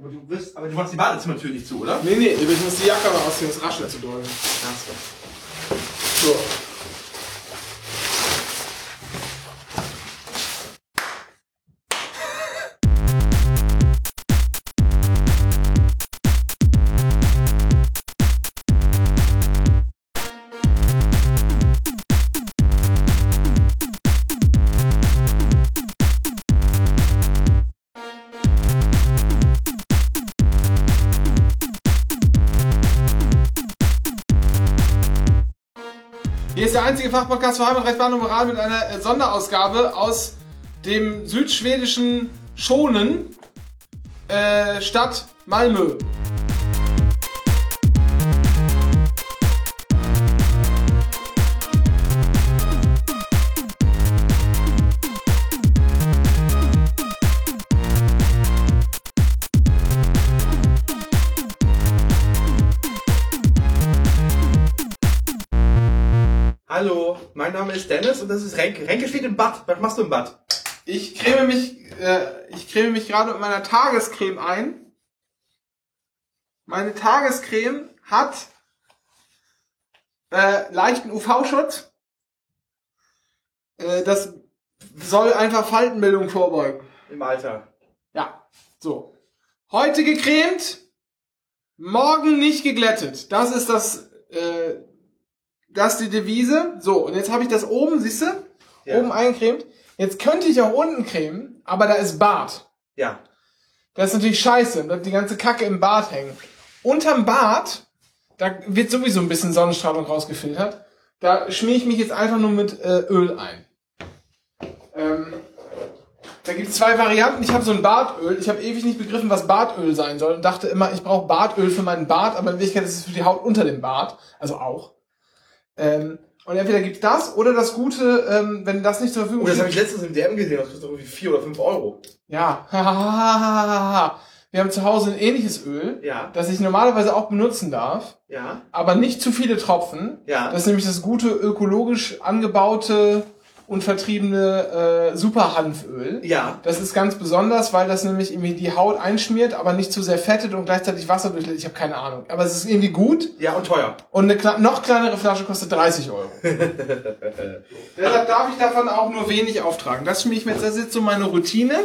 Aber du wirst, aber du machst die Badezimmertür nicht zu, oder? Nee, nee, ich muss die Jacke mal ausziehen, das raschelt zu doll. So. Hier Fachpodcast für Heimat, Recht, Bahn und Moral mit einer äh, Sonderausgabe aus dem südschwedischen Schonen, äh, Stadt Malmö. Name ist Dennis und das ist Renke. Renke steht im Bad. Was machst du im Bad? Ich creme mich, äh, ich creme mich gerade mit meiner Tagescreme ein. Meine Tagescreme hat äh, leichten UV-Schutz. Äh, das soll einfach Faltenbildung vorbeugen. Im Alter. Ja, so. Heute gecremt, morgen nicht geglättet. Das ist das, äh, das ist die Devise. So, und jetzt habe ich das oben, siehst du? Ja. Oben eingecremt. Jetzt könnte ich auch unten cremen, aber da ist Bart. Ja. Das ist natürlich scheiße, bleibt die ganze Kacke im Bart hängen. Unterm Bart, da wird sowieso ein bisschen Sonnenstrahlung rausgefiltert. Da schmier ich mich jetzt einfach nur mit äh, Öl ein. Ähm, da gibt es zwei Varianten. Ich habe so ein Bartöl. Ich habe ewig nicht begriffen, was Bartöl sein soll und dachte immer, ich brauche Bartöl für meinen Bart, aber in Wirklichkeit ist es für die Haut unter dem Bart. Also auch. Ähm, und entweder gibt's das oder das Gute, ähm, wenn das nicht zur Verfügung Oh, das habe ich letztens im DM gesehen. Das kostet irgendwie 4 oder 5 Euro. Ja. Wir haben zu Hause ein ähnliches Öl, Ja. das ich normalerweise auch benutzen darf, Ja. aber nicht zu viele Tropfen. Ja. Das ist nämlich das gute ökologisch angebaute und vertriebene äh, Superhanföl. Ja. Das ist ganz besonders, weil das nämlich irgendwie die Haut einschmiert, aber nicht zu sehr fettet und gleichzeitig Wasser durchlässt. Ich habe keine Ahnung. Aber es ist irgendwie gut Ja, und teuer. und eine noch kleinere Flasche kostet 30 Euro. Deshalb darf ich davon auch nur wenig auftragen. Das schmier ich mir jetzt, das ist jetzt so meine Routine.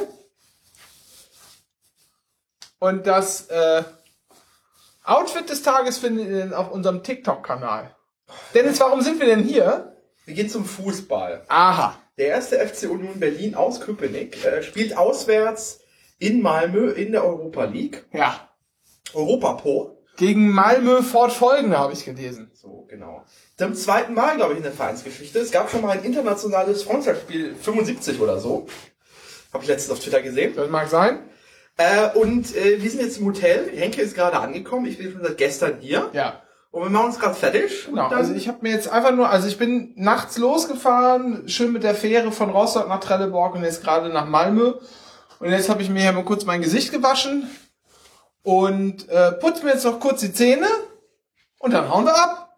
Und das äh, Outfit des Tages findet ihr auf unserem TikTok-Kanal. Dennis, warum sind wir denn hier? Wir gehen zum Fußball. Aha. Der erste FC Union Berlin aus Köpenick äh, spielt auswärts in Malmö in der Europa League. Ja. Europapol. Gegen Malmö fortfolgende habe ich gelesen. So, genau. Zum zweiten Mal, glaube ich, in der Vereinsgeschichte. Es gab schon mal ein internationales Freundschaftsspiel 75 oder so. Habe ich letztens auf Twitter gesehen. Das mag sein. Äh, und äh, wir sind jetzt im Hotel. Henke ist gerade angekommen. Ich bin schon seit gestern hier. Ja. Und wir machen uns gerade fertig. Genau, also ich habe mir jetzt einfach nur, also ich bin nachts losgefahren, schön mit der Fähre von Rostock nach Trelleborg und jetzt gerade nach Malmö. Und jetzt habe ich mir hier mal kurz mein Gesicht gewaschen und äh, putze mir jetzt noch kurz die Zähne und dann hauen wir ab.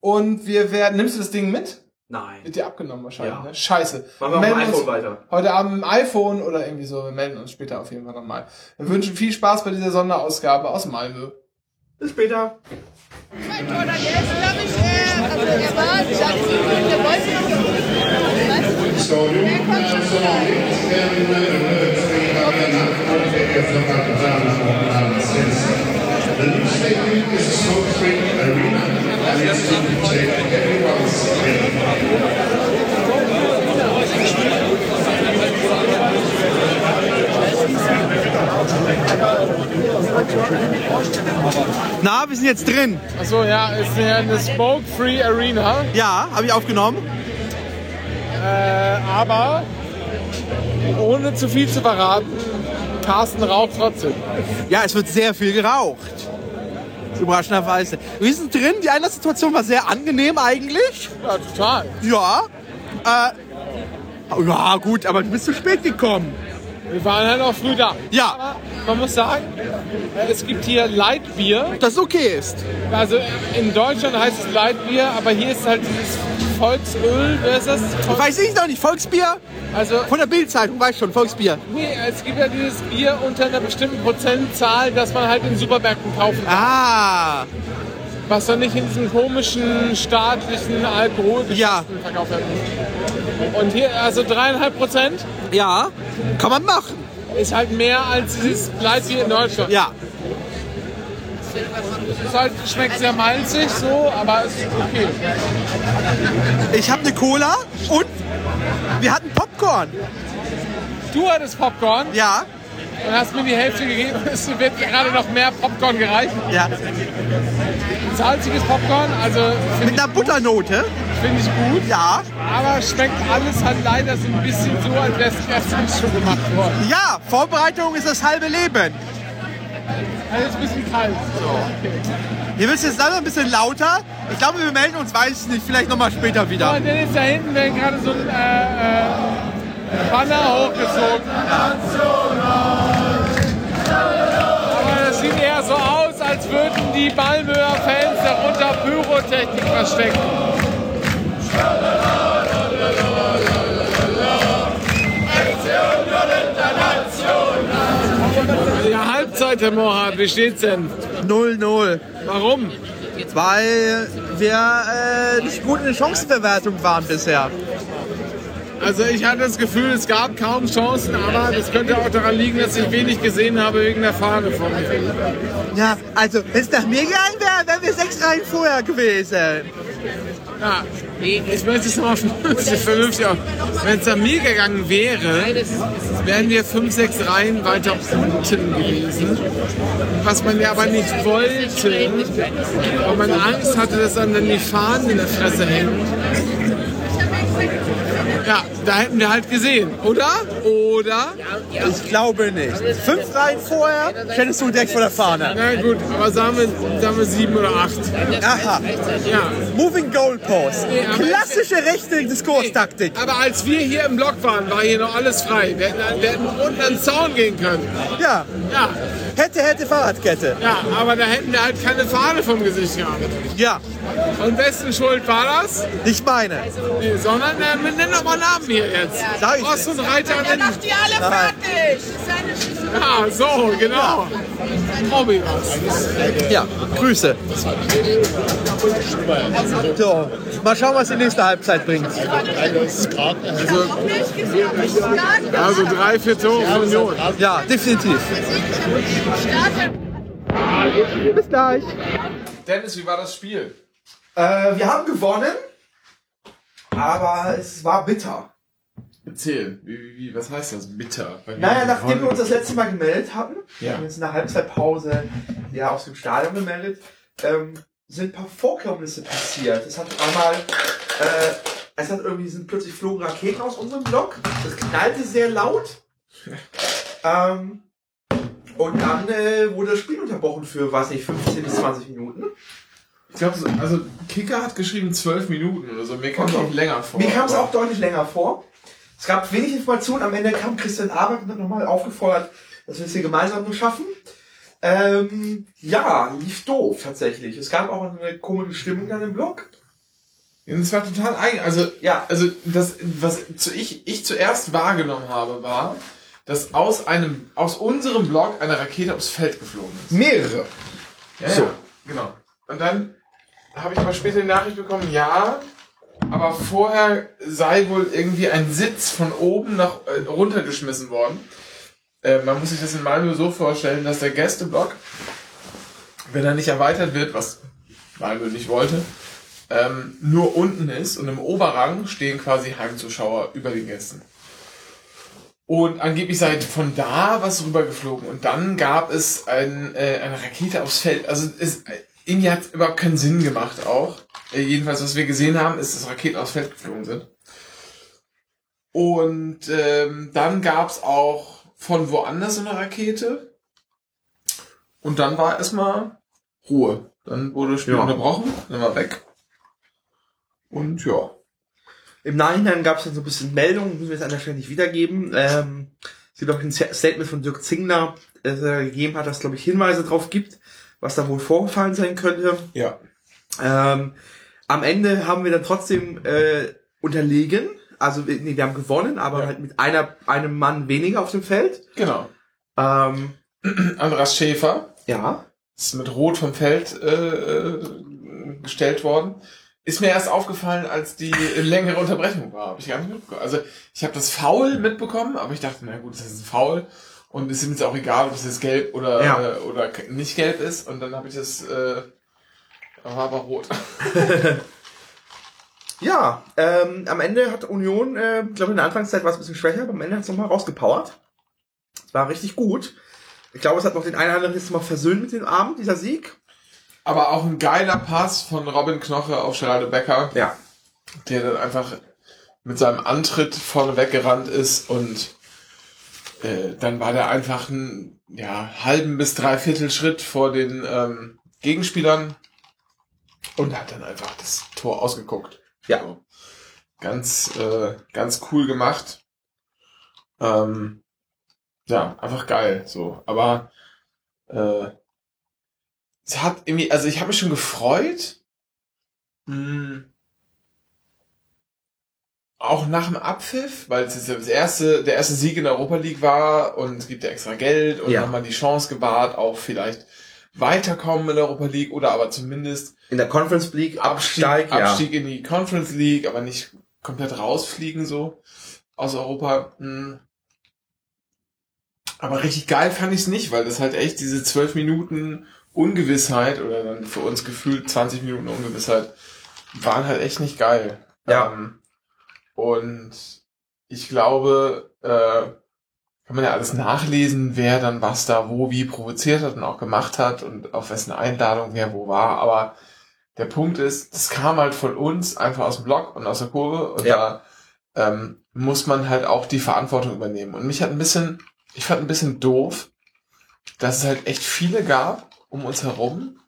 Und wir werden, nimmst du das Ding mit? Nein. Wird dir abgenommen wahrscheinlich, Ja. ne? Scheiße. Machen wir dem melden iPhone uns weiter. Heute Abend im iPhone oder irgendwie so. Wir melden uns später auf jeden Fall nochmal. Wir wünschen viel Spaß bei dieser Sonderausgabe aus Malmö. Bis später. Mein Tor, der ist, glaube ich, äh, also er war, da ist die, der wollte noch, Stadion som vanligt en rödfri arena efter Partizan och Allsvenskan. The new stadium is a smoke-free Na, wir sind jetzt drin. Achso, ja, ist ja eine Smoke-Free Arena. Ja, habe ich aufgenommen. Äh, aber ohne zu viel zu verraten, Carsten raucht trotzdem. Ja, es wird sehr viel geraucht. Überraschenderweise. Wir sind drin. Die Einlasssituation war sehr angenehm eigentlich. Ja, total. Ja. Äh, ja, gut, aber du bist zu spät gekommen. Wir waren halt auch früh da. Ja. Man muss sagen, es gibt hier Lightbier. Das okay ist. Also in Deutschland heißt es Lightbier, aber hier ist halt dieses Volksöl, wer ist das? Weiß ich noch nicht. Volksbier? Also Von der Bildzeitung, weiß schon, Volksbier. nee, es gibt ja dieses Bier unter einer bestimmten Prozentzahl, das man halt in Supermärkten kaufen kann. Ah, Was dann nicht in diesen komischen staatlichen Alkoholgeschichten Ja. verkauft wird. Und hier, also dreieinhalb Prozent ja, kann man machen. Ist halt mehr als dieses Lightbier in Deutschland. Ja. Es halt, schmeckt sehr malzig so, aber es ist okay. Ich habe eine Cola und wir hatten Popcorn. Du hattest Popcorn Ja, und hast mir die Hälfte gegeben. Es wird gerade noch mehr Popcorn gereicht. ja. Salziges Popcorn, also finde Mit einer Butternote. find ich gut. Ja. Aber schmeckt alles halt leider so ein bisschen so, als wäre es erst schon gemacht worden. Ja, Vorbereitung ist das halbe Leben. Also ist ein bisschen kalt. Hier wird es jetzt leider ein bisschen lauter. Ich glaube, wir melden uns, weiß ich nicht, vielleicht nochmal später wieder. Und dann ist da hinten werden gerade so ein äh, äh, Banner hochgezogen. So aus, als würden die Malmöer Fans darunter Pyrotechnik verstecken. Ja, Halbzeit, Herr Mohat, wie steht's denn? 0-0. Warum? Weil wir äh, nicht gut in der Chancenverwertung waren bisher. Also ich hatte das Gefühl, es gab kaum Chancen, aber das könnte auch daran liegen, dass ich wenig gesehen habe wegen der Fahne vor mir. Ja, also, wenn es nach mir gegangen wäre, wären wir sechs Reihen vorher gewesen. Ja, ich möchte es nochmal vernünftig auf. Wenn es nach mir gegangen wäre, wären wir fünf, sechs Reihen weiter unten gewesen. Was man ja aber nicht wollte, weil man Angst hatte, dass dann die Fahnen in der Fresse hängen. Ja, da hätten wir halt gesehen, oder? Oder? Ich glaube nicht. Fünf Reihen vorher ständest du direkt vor der Fahne. Na gut, aber sagen wir, sagen wir sieben oder acht. Aha. Ja. Moving Goalpost. aber- Klassische rechte Diskurstaktik. Aber als wir hier im Block waren, war hier noch alles frei. Wir hätten, wir hätten unten an den Zaun gehen können. Ja. Ja, Hätte, hätte Fahrradkette. ja, aber da hätten wir halt keine Fahne vom Gesicht gehabt. Ja. Und wessen Schuld war das? Nicht meine. Nee, sondern äh, wir nennen doch mal Namen hier jetzt. Sag ich Ost und Reiter Er macht die alle Nein. fertig. Ja, so, genau. Robby was. Ja. Grüße. So. Mal schauen, was die nächste Halbzeit bringt. Starte. Also drei, vier Tore von Union. Ja, definitiv. Bis gleich. Dennis, wie war das Spiel? Äh, wir haben gewonnen, aber es war bitter. Erzähl, wie, wie, wie, was heißt das? Bitter. Naja, wir nachdem wir uns das letzte Mal gemeldet hatten, Ja. wir haben uns in der Halbzeitpause ja aus dem Stadion gemeldet, ähm, sind ein paar Vorkommnisse passiert. Es hat einmal, äh, es hat irgendwie sind plötzlich flogen Raketen aus unserem Block. Das knallte sehr laut. ähm, und dann äh, wurde das Spiel unterbrochen für, weiß nicht, 15 bis 20 Minuten. Ich glaube, also Kicker hat geschrieben zwölf Minuten oder so. Mir kam es Okay. auch länger vor. Mir kam es auch deutlich länger vor. Es gab wenig Informationen. Am Ende kam Christian Arbeit und hat nochmal aufgefordert, dass wir es hier gemeinsam nur schaffen. Ähm, ja, lief doof tatsächlich. Es gab auch eine komische Stimmung dann im Blog. Das war total eigen. Also, Ja. also das, was zu ich, ich zuerst wahrgenommen habe, war, dass aus einem, aus unserem Block eine Rakete aufs Feld geflogen ist. Mehrere. Ja, So. ja, genau. Und dann habe ich aber später die Nachricht bekommen, ja, aber vorher sei wohl irgendwie ein Sitz von oben nach äh, runtergeschmissen worden. Äh, man muss sich das in Malmö so vorstellen, dass der Gästeblock, wenn er nicht erweitert wird, was Malmö nicht wollte, ähm, nur unten ist und im Oberrang stehen quasi Heimzuschauer über den Gästen. Und angeblich sei von da was rübergeflogen und dann gab es ein, äh, eine Rakete aufs Feld. Also es, irgendwie hat überhaupt keinen Sinn gemacht auch. Äh, jedenfalls, was wir gesehen haben, ist, dass Raketen aufs Feld geflogen sind. Und ähm, dann gab's auch von woanders eine Rakete. Und dann war erstmal Ruhe. Dann wurde das Spiel Ja. unterbrochen, dann war weg. Und ja. Im Nachhinein gab es dann so ein bisschen Meldungen, müssen wir jetzt an der Stelle nicht wiedergeben. Ähm, es gibt auch ein Statement von Dirk Zingler, es äh, gegeben hat, dass glaube ich Hinweise drauf gibt, was da wohl vorgefallen sein könnte. Ja. Ähm, am Ende haben wir dann trotzdem äh, unterlegen. Also nee, wir haben gewonnen, aber Ja. halt mit einer einem Mann weniger auf dem Feld. Genau. Ähm, Andras Schäfer ja. ist mit Rot vom Feld äh, äh, gestellt worden. Ist mir erst aufgefallen, als die längere Unterbrechung war. Habe ich gar nicht mitbekommen. Also ich habe das Foul mitbekommen, aber ich dachte, na gut, das ist ein Foul. Und es ist mir jetzt auch egal, ob es jetzt gelb oder, Ja. äh, oder nicht gelb ist. Und dann habe ich das, äh, war aber rot. Ja, ähm, am Ende hat Union, äh, glaube in der Anfangszeit war es ein bisschen schwächer, aber am Ende hat es nochmal rausgepowert. Es war richtig gut. Ich glaube, es hat noch den einen oder anderen jetzt mal versöhnt mit dem Abend, dieser Sieg. Aber auch ein geiler Pass von Robin Knoche auf Geraldo Becker. Ja. der dann einfach mit seinem Antritt vorne weggerannt ist und äh, dann war der einfach einen ja, halben bis dreiviertel Schritt vor den ähm, Gegenspielern und hat dann einfach das Tor ausgeguckt. Ja. So. Ganz, äh, ganz cool gemacht. Ähm, ja, einfach geil. So, aber äh, es hat irgendwie, also ich habe mich schon gefreut. Mh, auch nach dem Abpfiff, weil es jetzt das erste, der erste Sieg in der Europa League war und es gibt ja extra Geld und Ja. nochmal die Chance gewahrt, auch vielleicht weiterkommen in der Europa League oder aber zumindest In der Conference League Abstieg, Absteig, ja. Abstieg in die Conference League, aber nicht komplett rausfliegen so aus Europa. Hm. Aber richtig geil fand ich es nicht, weil das halt echt diese zwölf Minuten Ungewissheit oder dann für uns gefühlt 20 Minuten Ungewissheit waren halt echt nicht geil. Ja. Ähm, und ich glaube, äh, kann man ja alles nachlesen, wer dann was da wo wie provoziert hat und auch gemacht hat und auf wessen Einladung wer wo war. Aber der Punkt ist, das kam halt von uns einfach aus dem Block und aus der Kurve und Ja. da ähm, muss man halt auch die Verantwortung übernehmen. Und mich hat ein bisschen, ich fand ein bisschen doof, dass es halt echt viele gab um uns herum,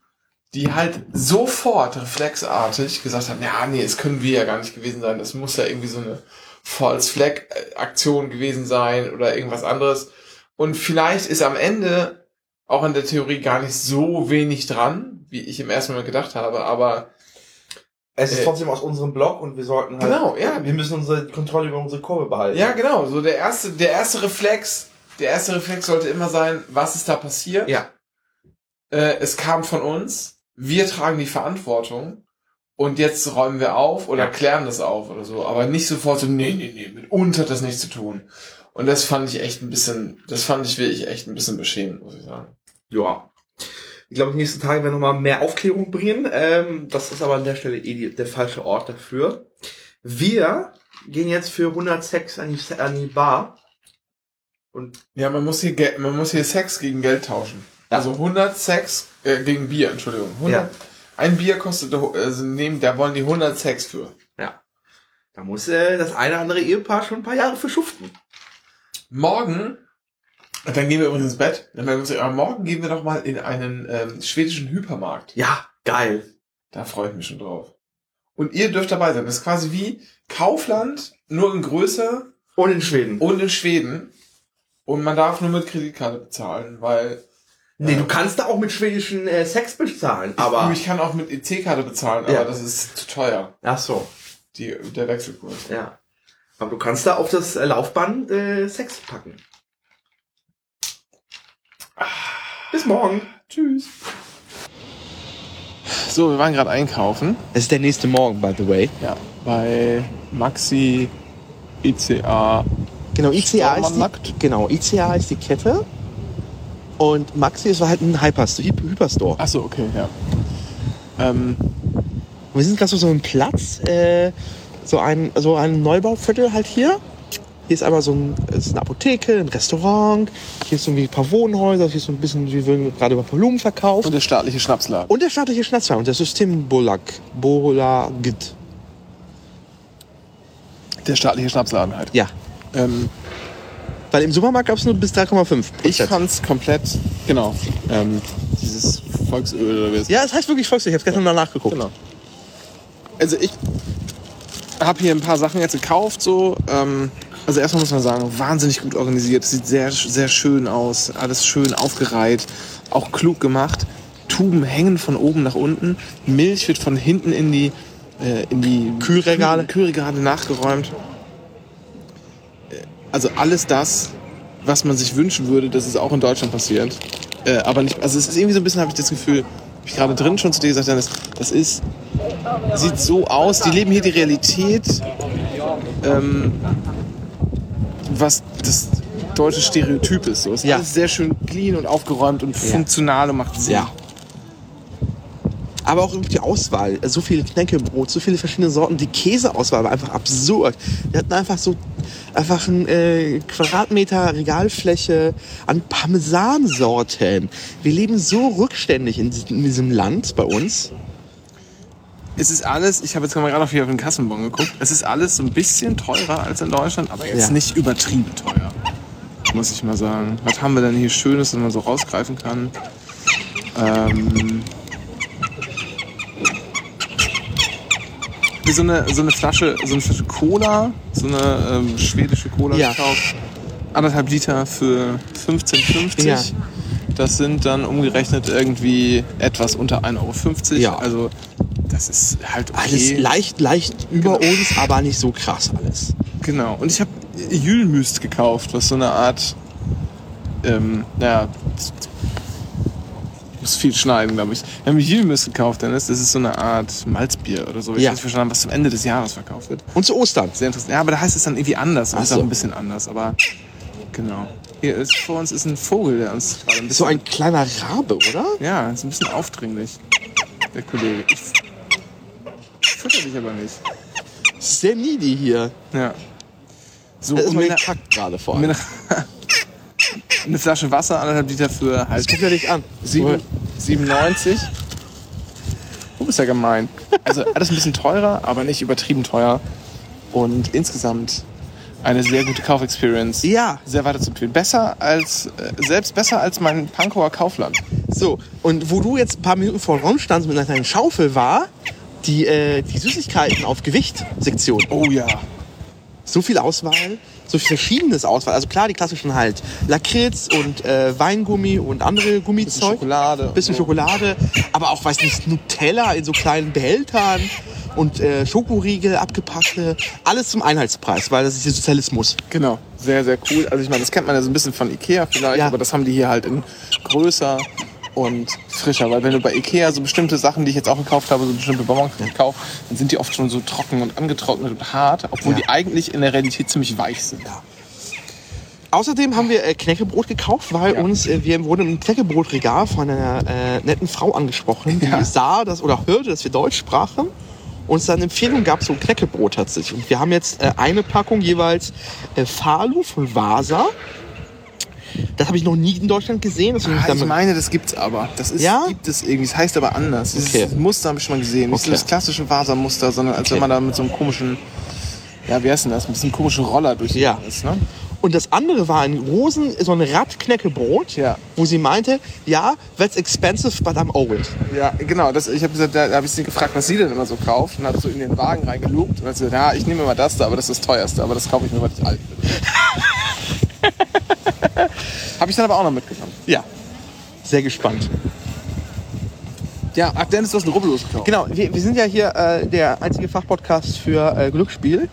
die halt sofort reflexartig gesagt haben, ja, nee, es können wir ja gar nicht gewesen sein, das muss ja irgendwie so eine False Flag Aktion gewesen sein oder irgendwas anderes. Und vielleicht ist am Ende auch in der Theorie gar nicht so wenig dran, wie ich im ersten Moment gedacht habe, aber Es ist Äh, trotzdem aus unserem Blog und wir sollten halt. Genau, ja. Wir müssen unsere Kontrolle über unsere Kurve behalten. ja, genau, so der erste, der erste Reflex, der erste Reflex sollte immer sein, was ist da passiert? Ja. Äh, es kam von uns, wir tragen die Verantwortung und jetzt räumen wir auf oder Ja. klären das auf oder so, aber nicht sofort so, nee, nee, nee, mit uns hat das nichts zu tun. Und das fand ich echt ein bisschen, das fand ich wirklich echt ein bisschen beschämend, muss ich sagen. Ja. Ich glaube, die nächsten Tage werden wir nochmal mehr Aufklärung bringen. Ähm, das ist aber an der Stelle eh die, der falsche Ort dafür. Wir gehen jetzt für 100 Sex an die, an die Bar. Und Ja, man muss hier, man muss hier Sex gegen Geld tauschen. Also 100 Sex äh, gegen Bier, Entschuldigung. 100, Ja. Ein Bier kostet, also nehmen, da wollen die 100 Sex für. da muss äh, das eine oder andere Ehepaar schon ein paar Jahre für schuften. Morgen, dann gehen wir übrigens ins Bett, dann werden wir uns, aber morgen gehen wir doch mal in einen ähm, schwedischen Hypermarkt. Ja, geil. Da freue ich mich schon drauf. Und ihr dürft dabei sein. Das ist quasi wie Kaufland, nur in größer Und in Schweden. und in Schweden. Und man darf nur mit Kreditkarte bezahlen, weil Nee, du kannst da auch mit schwedischen äh, Sex bezahlen, aber. ich kann auch mit EC-Karte bezahlen, aber Ja. das ist zu teuer, Ach so, die, der Wechselkurs. ja. Aber du kannst da auf das äh, Laufband äh, Sex packen. Bis morgen. Tschüss. So, wir waren gerade einkaufen. Es ist der nächste Morgen, by the way. Ja, bei Maxi ICA. Genau, ICA ist Stormarmarkt. die, genau, ICA ist die Kette. Und Maxi ist halt ein Hyperstore. Hy- Hyperstore. Achso, okay, ja. Ähm, Wir sind gerade so, so einem Platz, äh, so ein, so ein Neubauviertel halt hier. Hier ist einmal so ein, es ist eine Apotheke, ein Restaurant. Hier ist irgendwie ein paar Wohnhäuser. Hier ist so ein bisschen, wie würden gerade über Blumen verkauft. und der staatliche Schnapsladen. Und der staatliche Schnatzwein und der System Bolag. Bolagit. der staatliche Schnapsladen halt. Ja. Ähm, Weil im Supermarkt gab es nur bis 3,5 ich fand's komplett, genau, ähm, dieses Volksöl oder wie es Ja, es heißt wirklich Volkswagen. Ich habe gestern mal nachgeguckt. Genau. Also ich habe hier ein paar Sachen jetzt gekauft. So, ähm, also erstmal muss man sagen, wahnsinnig gut organisiert. Sieht sehr, sehr schön aus. Alles schön aufgereiht. Auch klug gemacht. Tuben hängen von oben nach unten. Milch wird von hinten in die, äh, in die Kühlregale. Kühl- Kühlregale nachgeräumt. Also alles das, was man sich wünschen würde, dass es auch in Deutschland passiert. Äh, aber nicht, also es ist irgendwie so ein bisschen, habe ich das Gefühl, ich gerade drin schon zu dir gesagt, Dennis, das ist, sieht so aus, die leben hier die Realität, ähm, was das deutsche Stereotyp ist. So. Es ist Ja. alles sehr schön clean und aufgeräumt und funktional und macht Sinn. Ja. Aber auch die Auswahl, so viele Knäckebrot, so viele verschiedene Sorten. Die Käseauswahl war einfach absurd. Wir hatten einfach so einfach ein äh, Quadratmeter Regalfläche an Parmesansorten. Wir leben so rückständig in diesem, in diesem Land bei uns. Es ist alles, ich habe jetzt gerade auf hier auf den Kassenbon geguckt, es ist alles so ein bisschen teurer als in Deutschland, aber jetzt Ja. nicht übertrieben teuer. Muss ich mal sagen. Was haben wir denn hier Schönes, was man so rausgreifen kann? Ähm, hier so eine, so eine Flasche, so eine Flasche Cola, so eine ähm, schwedische Cola Ja. gekauft. Anderthalb Liter für 15,50. Ja. Das sind dann umgerechnet irgendwie etwas unter 1,50 Euro. Ja. Also das ist halt okay. Alles leicht, leicht über uns, aber nicht so krass alles. Genau. Und ich habe Jülmüst gekauft, was so eine Art, ähm, naja, muss viel schneiden, glaube ich. Wir haben Jülmüst gekauft, Dennis. Das ist so eine Art Malzbier oder so. Ich Ja. habe nicht verstanden, was zum Ende des Jahres verkauft wird. Und zu Ostern. Sehr interessant. Ja, aber da heißt es dann irgendwie anders. Das Ach ist so. auch ein bisschen anders, aber genau. Hier ist vor uns ist ein Vogel, der uns gerade ein bisschen. So ein kleiner Rabe, oder? Ja, ist ein bisschen aufdringlich. Der Kollege. Ich, fütter dich aber nicht. Sehr needy hier. Ja. So, Das ist eine, gekackt gerade vor allem. eine, Flasche Wasser, anderthalb Liter für halt Guck dir dich an. sieben- 97. Du bist ja gemein. Also alles ein bisschen teurer, aber nicht übertrieben teuer. Und insgesamt eine sehr gute Kaufexperience. Ja. Sehr weiter zu empfehlen. Besser als, äh, selbst besser als mein Pankower Kaufland. So, und wo du jetzt ein paar Minuten vor Ron standst mit einer kleinen Schaufel war, die, äh, die Süßigkeiten auf Gewicht-Sektion. Oh ja. So viel Auswahl, so viel verschiedenes Auswahl. Also klar, die klassischen halt Lakritz und äh, Weingummi und andere Gummizeug. Schokolade. und Bisschen so. Schokolade, aber auch, weiß nicht, Nutella in so kleinen Behältern und äh, Schokoriegel, abgepasste. Alles zum Einheitspreis, weil das ist der Sozialismus. Genau, sehr, sehr cool. Also ich meine, das kennt man ja so ein bisschen von Ikea vielleicht, Ja. aber das haben die hier halt in größer und frischer. Weil wenn du bei Ikea so bestimmte Sachen, die ich jetzt auch gekauft habe, so bestimmte Bonbons gekauft, dann sind die oft schon so trocken und angetrocknet und hart, obwohl Ja. die eigentlich in der Realität ziemlich weich sind. Außerdem haben wir äh, Knäckebrot gekauft, weil Ja. uns, äh, wir wurden im Knäckebrotregal von einer äh, netten Frau angesprochen, die Ja. sah das oder hörte, dass wir Deutsch sprachen. Und es dann Empfehlung gab, so ein Knäckebrot tatsächlich. Und wir haben jetzt äh, eine Packung jeweils äh, Falu von Vasa. Das habe ich noch nie in Deutschland gesehen. Ah, ich ich meine, das gibt's aber. Das ist, Ja? gibt es irgendwie. Das heißt aber anders. Dieses Okay. Muster habe ich schon mal gesehen. Nicht so Okay. das klassische Vasermuster, sondern als Okay. wenn man da mit so einem komischen, ja, wie heißt denn das? Mit diesem komischen Roller durch die Ja. Ist, ne? Und das andere war ein Rosen, so ein Radknäckebrot, Ja. wo sie meinte, ja, that's expensive, but I'm old. Ja, genau. Das, ich habe gesagt, da habe ich sie gefragt, was sie denn immer so kauft und hat so in den Wagen reingelugt und hat gesagt, ja, ich nehme immer das da, aber das ist das teuerste, aber das kaufe ich mir, weil ich alt bin. habe ich dann aber auch noch mitgenommen. Ja. Sehr gespannt. Ja, ach Dennis, du hast einen Rubbellos gekauft. Genau, wir, wir sind ja hier äh, der einzige Fachpodcast für äh, Glücksspiel.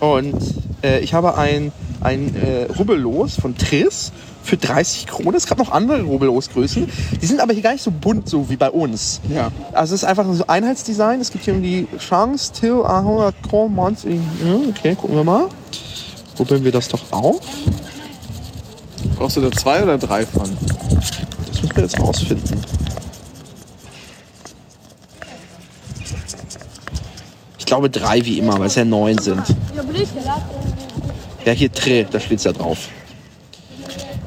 Und äh, ich habe ein, ein äh, Rubbellos von Triss für 30 Kronen. Es gab noch andere Rubbellosgrößen. Die sind aber hier gar nicht so bunt, so wie bei uns. Ja. Also es ist einfach so Einheitsdesign. Es gibt hier die Chance, Till, 100 Kronen, Monster. Ja, okay, gucken wir mal. Rubbeln wir das doch auf. Brauchst du da zwei oder drei von? Das müssen wir jetzt rausfinden. Ich glaube drei wie immer, weil es ja neun sind. Ja, hier Tre, da steht ja drauf.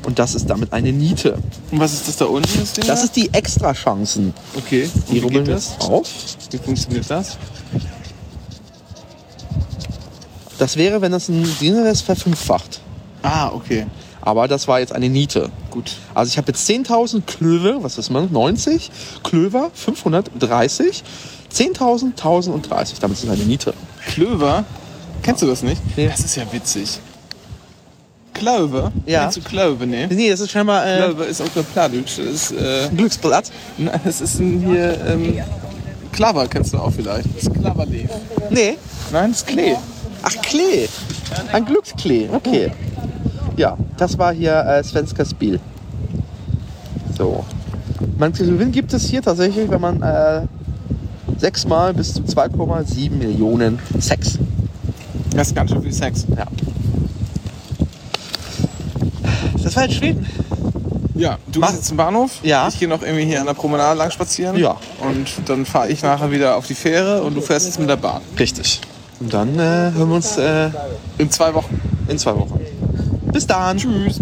Und das ist damit eine Niete. Und was ist das da unten? Das, Ding Das da? ist die Extrachancen. okay. Und Die rubbeln das? auf. Wie funktioniert das? Das wäre, wenn das ein Diener ist, verfünffacht. Ah, okay. Aber das war jetzt eine Niete. Gut. Also ich habe jetzt 10.000 Klöver, was ist man? 90. Klöver, 530. 10.000, 1030. Damit ist es eine Niete. Klöver? Kennst du das nicht? Nee. Das ist ja witzig. Klöver? Ja. Kennst du Klöver, ne? Nee, das ist scheinbar äh, Klöver ist auch der Plattdeutsch. Das ist, äh, ein Glücksblatt. na, das ist ein hier, ähm, Klaver kennst du auch vielleicht. Das ist Klaverleaf. Nee. Nein, das ist Klee. Ach, Klee. Ein Glücksklee. Okay. Ja, das war hier äh, Svenska Spiel. So. Man zu gewinnen gibt es hier tatsächlich, wenn man äh, sechsmal bis zu 2,7 Millionen Sex. Das ist ganz schön viel Sex. Ja. Das war in Schweden. Ja, du Mach- bist jetzt zum Bahnhof. Ja. Ich gehe noch irgendwie hier an der Promenade lang spazieren. Ja. Und dann fahre ich nachher wieder auf die Fähre und du fährst jetzt mit der Bahn. Richtig. Und dann äh, hören wir uns äh, In zwei Wochen. in zwei Wochen. Bis dann. Tschüss.